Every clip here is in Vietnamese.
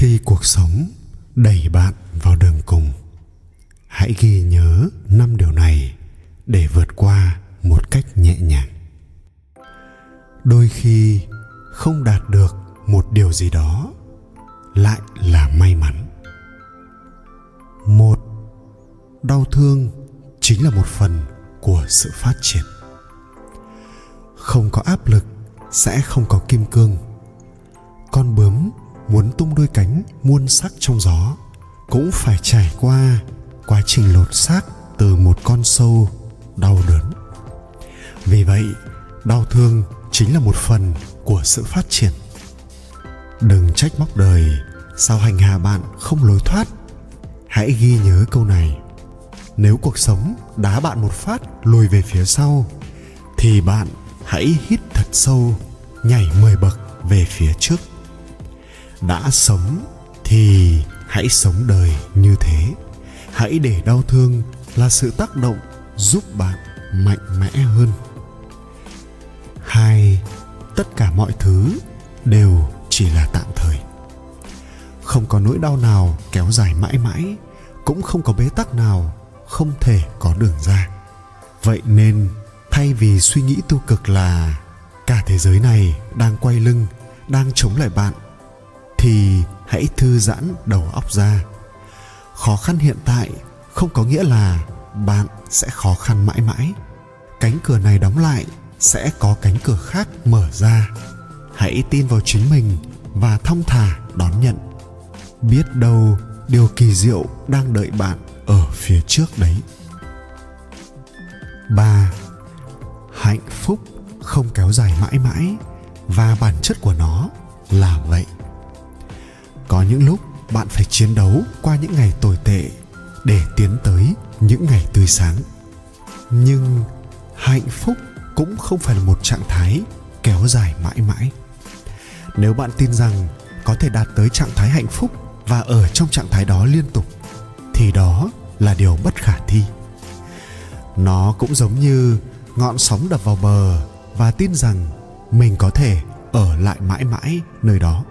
khi cuộc sống đẩy bạn vào đường cùng, hãy ghi nhớ năm điều này để vượt qua một cách nhẹ nhàng. Đôi khi không đạt được một điều gì đó lại là may mắn. Một, đau thương chính là một phần của sự phát triển. Không có áp lực sẽ không có kim cương. Con bướm muốn tung đôi cánh muôn sắc trong gió, cũng phải trải qua quá trình lột xác từ một con sâu đau đớn. Vì vậy, đau thương chính là một phần của sự phát triển. Đừng trách móc đời sao hành hạ bạn không lối thoát. Hãy ghi nhớ câu này. Nếu cuộc sống đá bạn một phát lùi về phía sau, thì bạn hãy hít thật sâu, nhảy 10 bậc về phía trước đã sống thì hãy sống đời như thế. Hãy để đau thương là sự tác động giúp bạn mạnh mẽ hơn. Hai, tất cả mọi thứ đều chỉ là tạm thời. Không có nỗi đau nào kéo dài mãi mãi, cũng không có bế tắc nào không thể có đường ra. Vậy nên, thay vì suy nghĩ tiêu cực là cả thế giới này đang quay lưng, đang chống lại bạn thì hãy thư giãn đầu óc ra. Khó khăn hiện tại không có nghĩa là bạn sẽ khó khăn mãi mãi. Cánh cửa này đóng lại sẽ có cánh cửa khác mở ra. Hãy tin vào chính mình và thong thả đón nhận. Biết đâu điều kỳ diệu đang đợi bạn ở phía trước đấy. Ba, hạnh phúc không kéo dài mãi mãi và bản chất của nó là vậy có những lúc bạn phải chiến đấu qua những ngày tồi tệ để tiến tới những ngày tươi sáng. Nhưng hạnh phúc cũng không phải là một trạng thái kéo dài mãi mãi. Nếu bạn tin rằng có thể đạt tới trạng thái hạnh phúc và ở trong trạng thái đó liên tục, thì đó là điều bất khả thi. Nó cũng giống như ngọn sóng đập vào bờ và tin rằng mình có thể ở lại mãi mãi nơi đó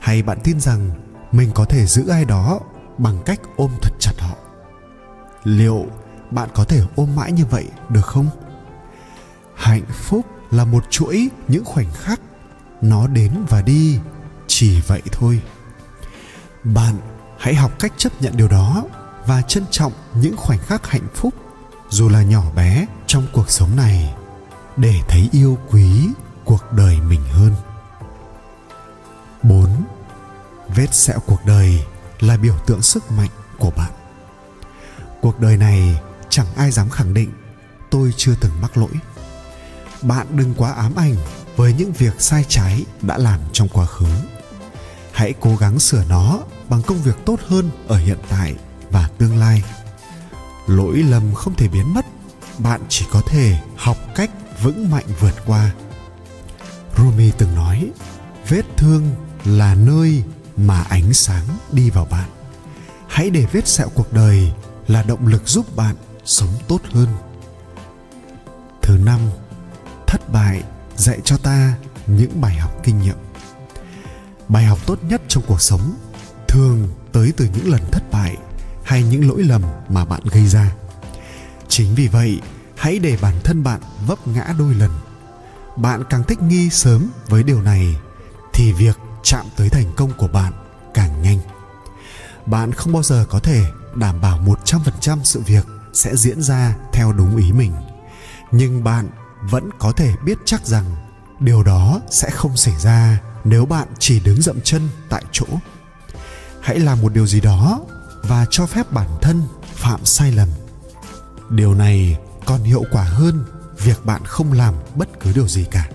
hay bạn tin rằng mình có thể giữ ai đó bằng cách ôm thật chặt họ? Liệu bạn có thể ôm mãi như vậy được không? Hạnh phúc là một chuỗi những khoảnh khắc nó đến và đi chỉ vậy thôi. Bạn hãy học cách chấp nhận điều đó và trân trọng những khoảnh khắc hạnh phúc dù là nhỏ bé trong cuộc sống này để thấy yêu quý cuộc đời mình hơn. 4. Vết sẹo cuộc đời là biểu tượng sức mạnh của bạn. Cuộc đời này chẳng ai dám khẳng định tôi chưa từng mắc lỗi. Bạn đừng quá ám ảnh với những việc sai trái đã làm trong quá khứ. Hãy cố gắng sửa nó bằng công việc tốt hơn ở hiện tại và tương lai. Lỗi lầm không thể biến mất, bạn chỉ có thể học cách vững mạnh vượt qua. Rumi từng nói, vết thương là nơi mà ánh sáng đi vào bạn. Hãy để vết sẹo cuộc đời là động lực giúp bạn sống tốt hơn. Thứ năm, thất bại dạy cho ta những bài học kinh nghiệm. Bài học tốt nhất trong cuộc sống thường tới từ những lần thất bại hay những lỗi lầm mà bạn gây ra. Chính vì vậy, hãy để bản thân bạn vấp ngã đôi lần. Bạn càng thích nghi sớm với điều này, thì việc chạm tới thành công của bạn càng nhanh. Bạn không bao giờ có thể đảm bảo 100% sự việc sẽ diễn ra theo đúng ý mình. Nhưng bạn vẫn có thể biết chắc rằng điều đó sẽ không xảy ra nếu bạn chỉ đứng dậm chân tại chỗ. Hãy làm một điều gì đó và cho phép bản thân phạm sai lầm. Điều này còn hiệu quả hơn việc bạn không làm bất cứ điều gì cả.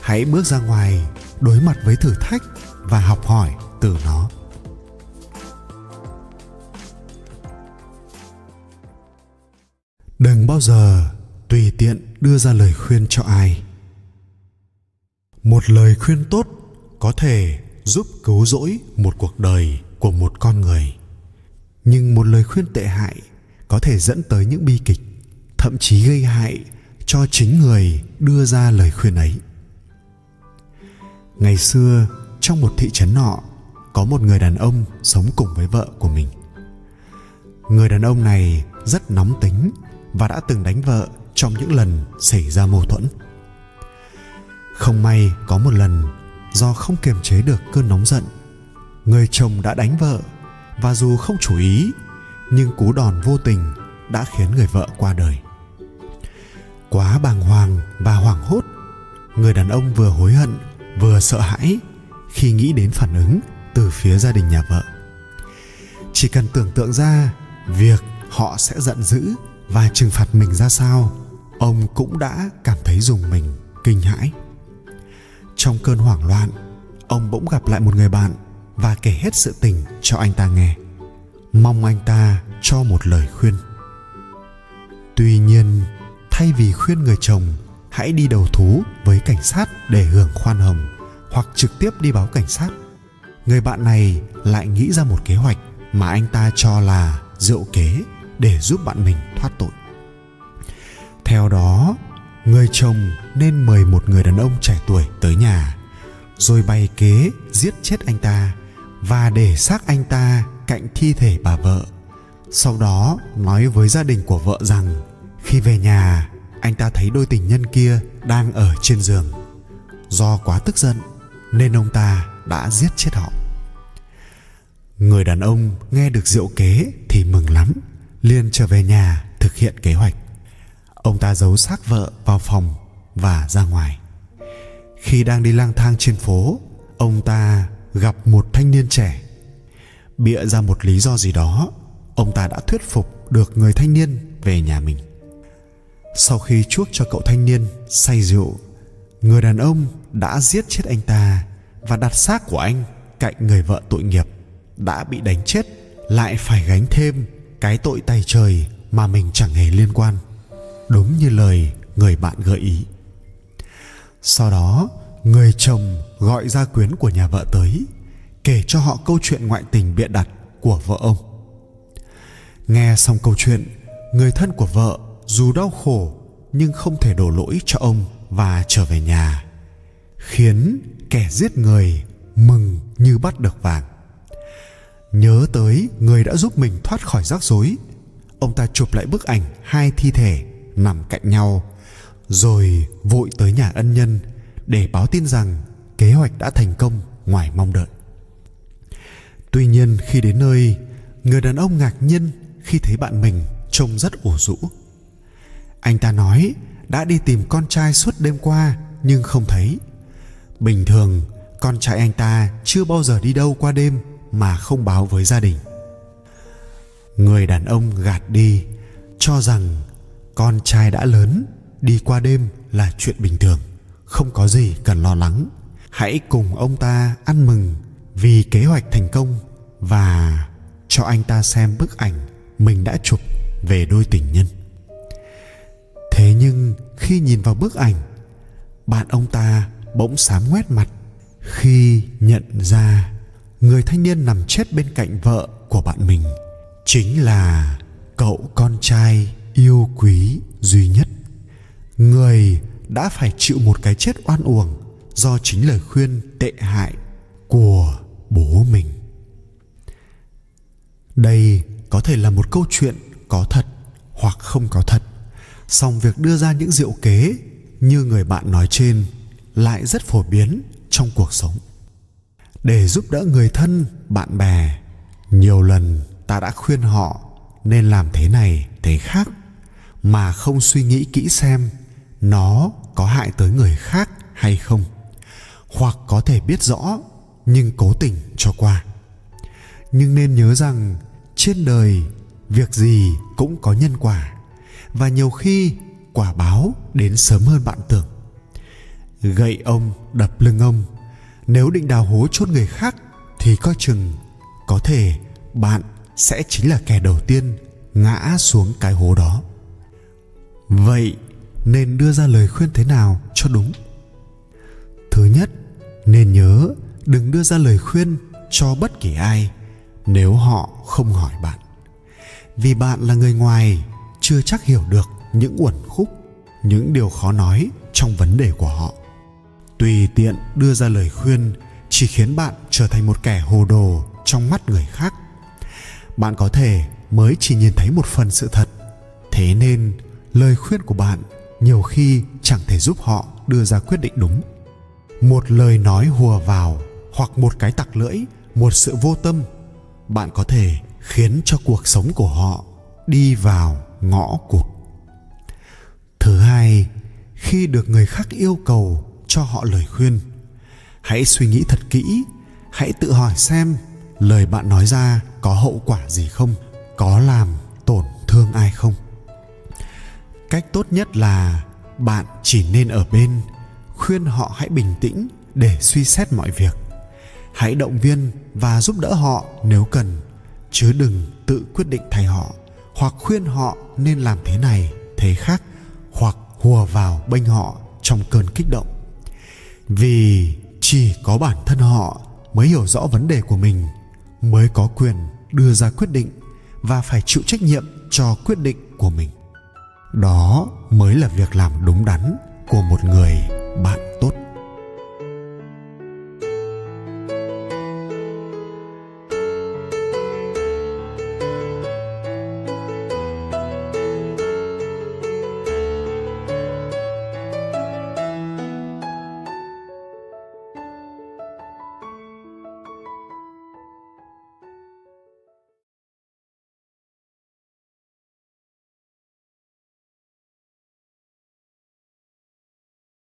Hãy bước ra ngoài đối mặt với thử thách và học hỏi từ nó. Đừng bao giờ tùy tiện đưa ra lời khuyên cho ai. Một lời khuyên tốt có thể giúp cứu rỗi một cuộc đời của một con người. Nhưng một lời khuyên tệ hại có thể dẫn tới những bi kịch, thậm chí gây hại cho chính người đưa ra lời khuyên ấy ngày xưa, trong một thị trấn nọ, có một người đàn ông sống cùng với vợ của mình. Người đàn ông này rất nóng tính và đã từng đánh vợ trong những lần xảy ra mâu thuẫn. Không may có một lần, do không kiềm chế được cơn nóng giận, người chồng đã đánh vợ và dù không chủ ý, nhưng cú đòn vô tình đã khiến người vợ qua đời. Quá bàng hoàng và hoảng hốt, người đàn ông vừa hối hận vừa sợ hãi khi nghĩ đến phản ứng từ phía gia đình nhà vợ. Chỉ cần tưởng tượng ra việc họ sẽ giận dữ và trừng phạt mình ra sao, ông cũng đã cảm thấy dùng mình kinh hãi. Trong cơn hoảng loạn, ông bỗng gặp lại một người bạn và kể hết sự tình cho anh ta nghe. Mong anh ta cho một lời khuyên. Tuy nhiên, thay vì khuyên người chồng hãy đi đầu thú với cảnh sát để hưởng khoan hồng, hoặc trực tiếp đi báo cảnh sát. Người bạn này lại nghĩ ra một kế hoạch mà anh ta cho là rượu kế để giúp bạn mình thoát tội. Theo đó, người chồng nên mời một người đàn ông trẻ tuổi tới nhà, rồi bày kế giết chết anh ta và để xác anh ta cạnh thi thể bà vợ. Sau đó, nói với gia đình của vợ rằng khi về nhà anh ta thấy đôi tình nhân kia đang ở trên giường. Do quá tức giận, nên ông ta đã giết chết họ. Người đàn ông nghe được diệu kế thì mừng lắm, liền trở về nhà thực hiện kế hoạch. Ông ta giấu xác vợ vào phòng và ra ngoài. Khi đang đi lang thang trên phố, ông ta gặp một thanh niên trẻ. Bịa ra một lý do gì đó, ông ta đã thuyết phục được người thanh niên về nhà mình sau khi chuốc cho cậu thanh niên say rượu, người đàn ông đã giết chết anh ta và đặt xác của anh cạnh người vợ tội nghiệp. Đã bị đánh chết, lại phải gánh thêm cái tội tay trời mà mình chẳng hề liên quan. Đúng như lời người bạn gợi ý. Sau đó, người chồng gọi gia quyến của nhà vợ tới, kể cho họ câu chuyện ngoại tình bịa đặt của vợ ông. Nghe xong câu chuyện, người thân của vợ dù đau khổ nhưng không thể đổ lỗi cho ông và trở về nhà, khiến kẻ giết người mừng như bắt được vàng. Nhớ tới người đã giúp mình thoát khỏi rắc rối, ông ta chụp lại bức ảnh hai thi thể nằm cạnh nhau, rồi vội tới nhà ân nhân để báo tin rằng kế hoạch đã thành công ngoài mong đợi. Tuy nhiên khi đến nơi, người đàn ông ngạc nhiên khi thấy bạn mình trông rất ủ rũ anh ta nói, đã đi tìm con trai suốt đêm qua, nhưng không thấy. Bình thường, con trai anh ta chưa bao giờ đi đâu qua đêm mà không báo với gia đình. Người đàn ông gạt đi, cho rằng con trai đã lớn, đi qua đêm là chuyện bình thường, không có gì cần lo lắng. Hãy cùng ông ta ăn mừng vì kế hoạch thành công và cho anh ta xem bức ảnh mình đã chụp về đôi tình nhân khi nhìn vào bức ảnh, bạn ông ta bỗng sám ngoét mặt khi nhận ra người thanh niên nằm chết bên cạnh vợ của bạn mình chính là cậu con trai yêu quý duy nhất. Người đã phải chịu một cái chết oan uổng do chính lời khuyên tệ hại của bố mình. Đây có thể là một câu chuyện có thật hoặc không có thật song việc đưa ra những diệu kế, như người bạn nói trên, lại rất phổ biến trong cuộc sống. Để giúp đỡ người thân, bạn bè, nhiều lần ta đã khuyên họ nên làm thế này, thế khác, mà không suy nghĩ kỹ xem nó có hại tới người khác hay không, hoặc có thể biết rõ nhưng cố tình cho qua. Nhưng nên nhớ rằng trên đời, việc gì cũng có nhân quả và nhiều khi quả báo đến sớm hơn bạn tưởng. Gậy ông, đập lưng ông. Nếu định đào hố chốt người khác thì coi chừng có thể bạn sẽ chính là kẻ đầu tiên ngã xuống cái hố đó. Vậy nên đưa ra lời khuyên thế nào cho đúng? Thứ nhất, nên nhớ đừng đưa ra lời khuyên cho bất kỳ ai nếu họ không hỏi bạn. Vì bạn là người ngoài chưa chắc hiểu được những uẩn khúc, những điều khó nói trong vấn đề của họ. Tùy tiện đưa ra lời khuyên chỉ khiến bạn trở thành một kẻ hồ đồ trong mắt người khác. Bạn có thể mới chỉ nhìn thấy một phần sự thật. Thế nên, lời khuyên của bạn nhiều khi chẳng thể giúp họ đưa ra quyết định đúng. Một lời nói hùa vào hoặc một cái tặc lưỡi, một sự vô tâm, bạn có thể khiến cho cuộc sống của họ đi vào ngõ cụt thứ hai, khi được người khác yêu cầu cho họ lời khuyên, hãy suy nghĩ thật kỹ, hãy tự hỏi xem lời bạn nói ra có hậu quả gì không, có làm tổn thương ai không. Cách tốt nhất là bạn chỉ nên ở bên, khuyên họ hãy bình tĩnh để suy xét mọi việc. Hãy động viên và giúp đỡ họ nếu cần, chứ đừng tự quyết định thay họ hoặc khuyên họ nên làm thế này, thế khác, hoặc hùa vào bênh họ trong cơn kích động. Vì chỉ có bản thân họ mới hiểu rõ vấn đề của mình, mới có quyền đưa ra quyết định và phải chịu trách nhiệm cho quyết định của mình. Đó mới là việc làm đúng đắn của một người bạn tốt.